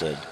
acid.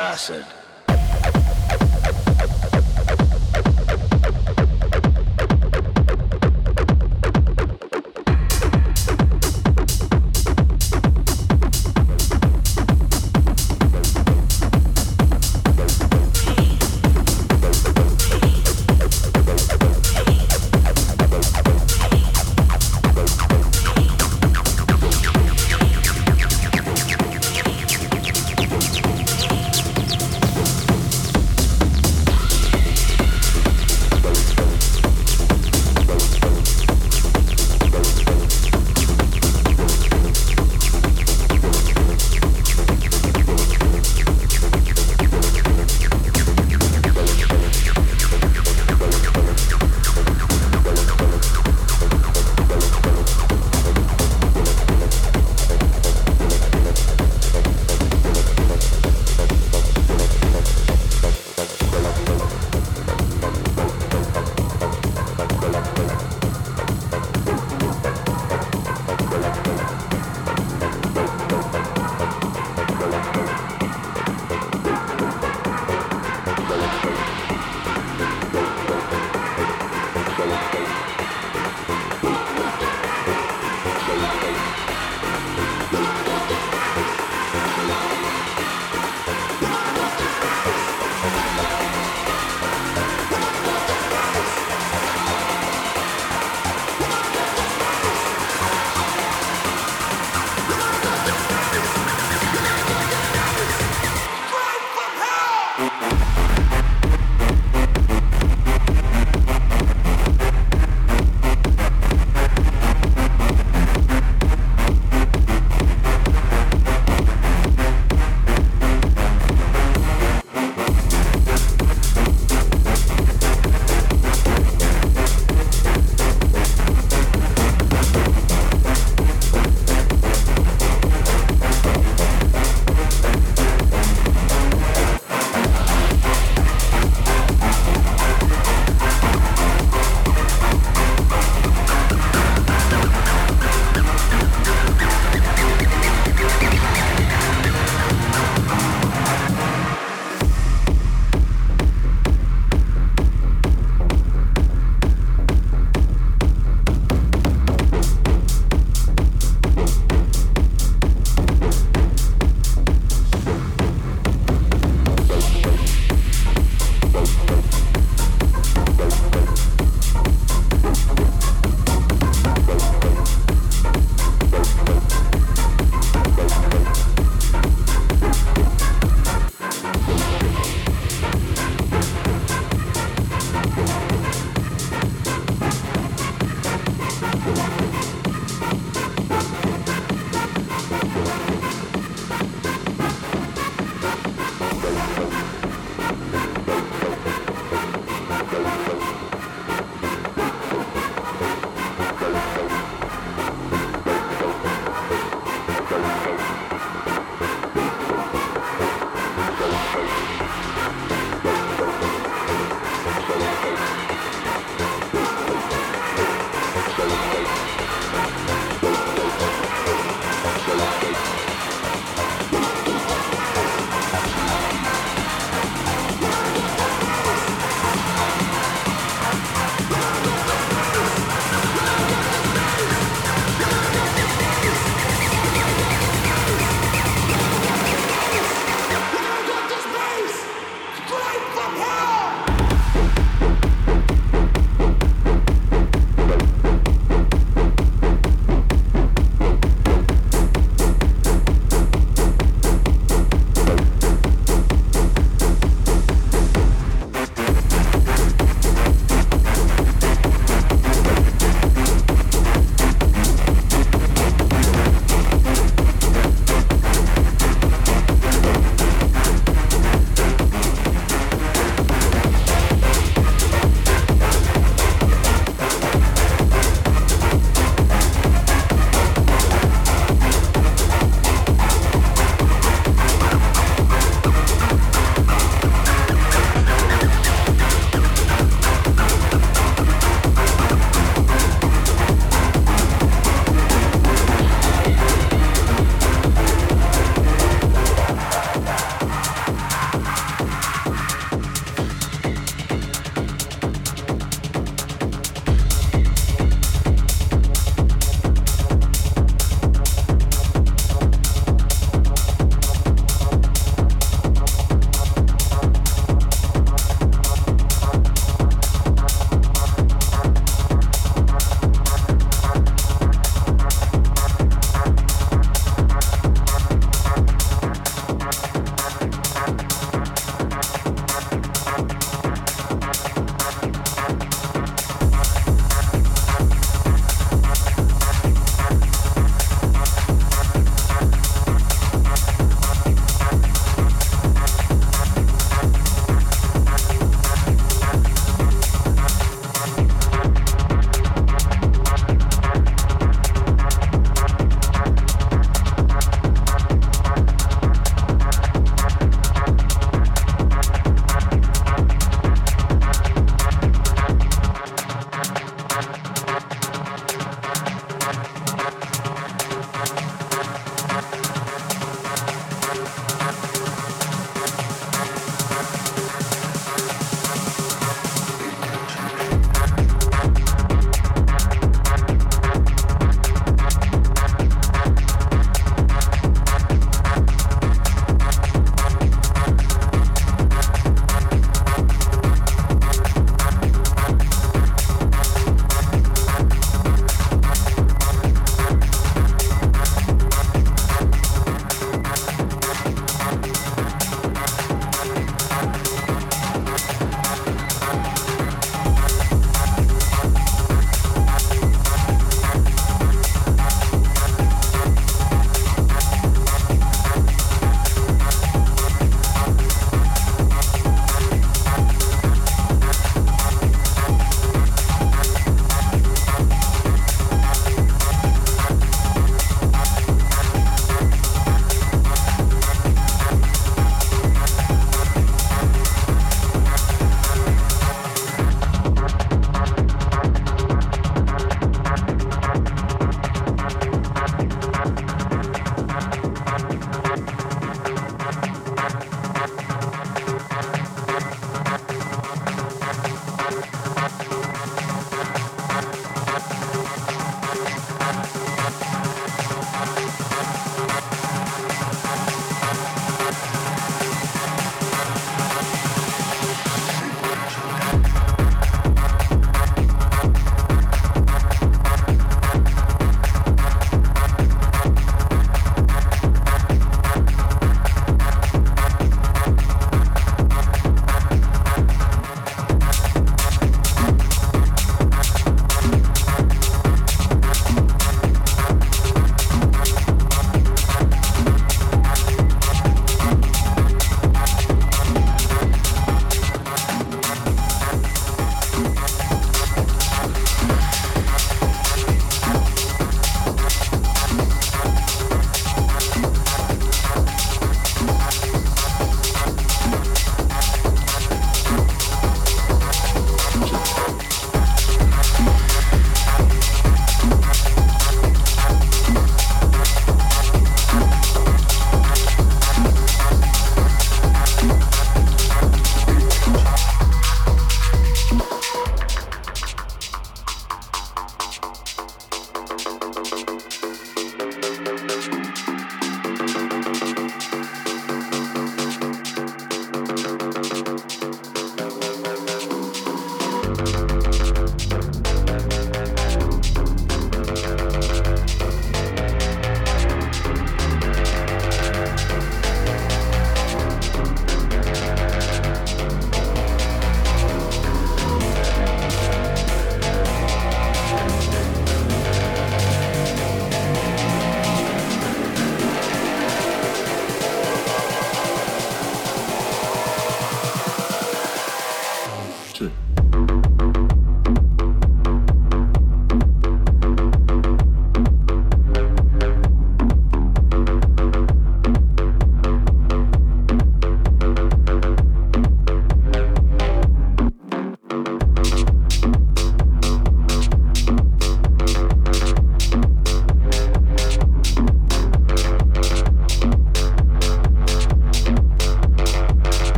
Acid.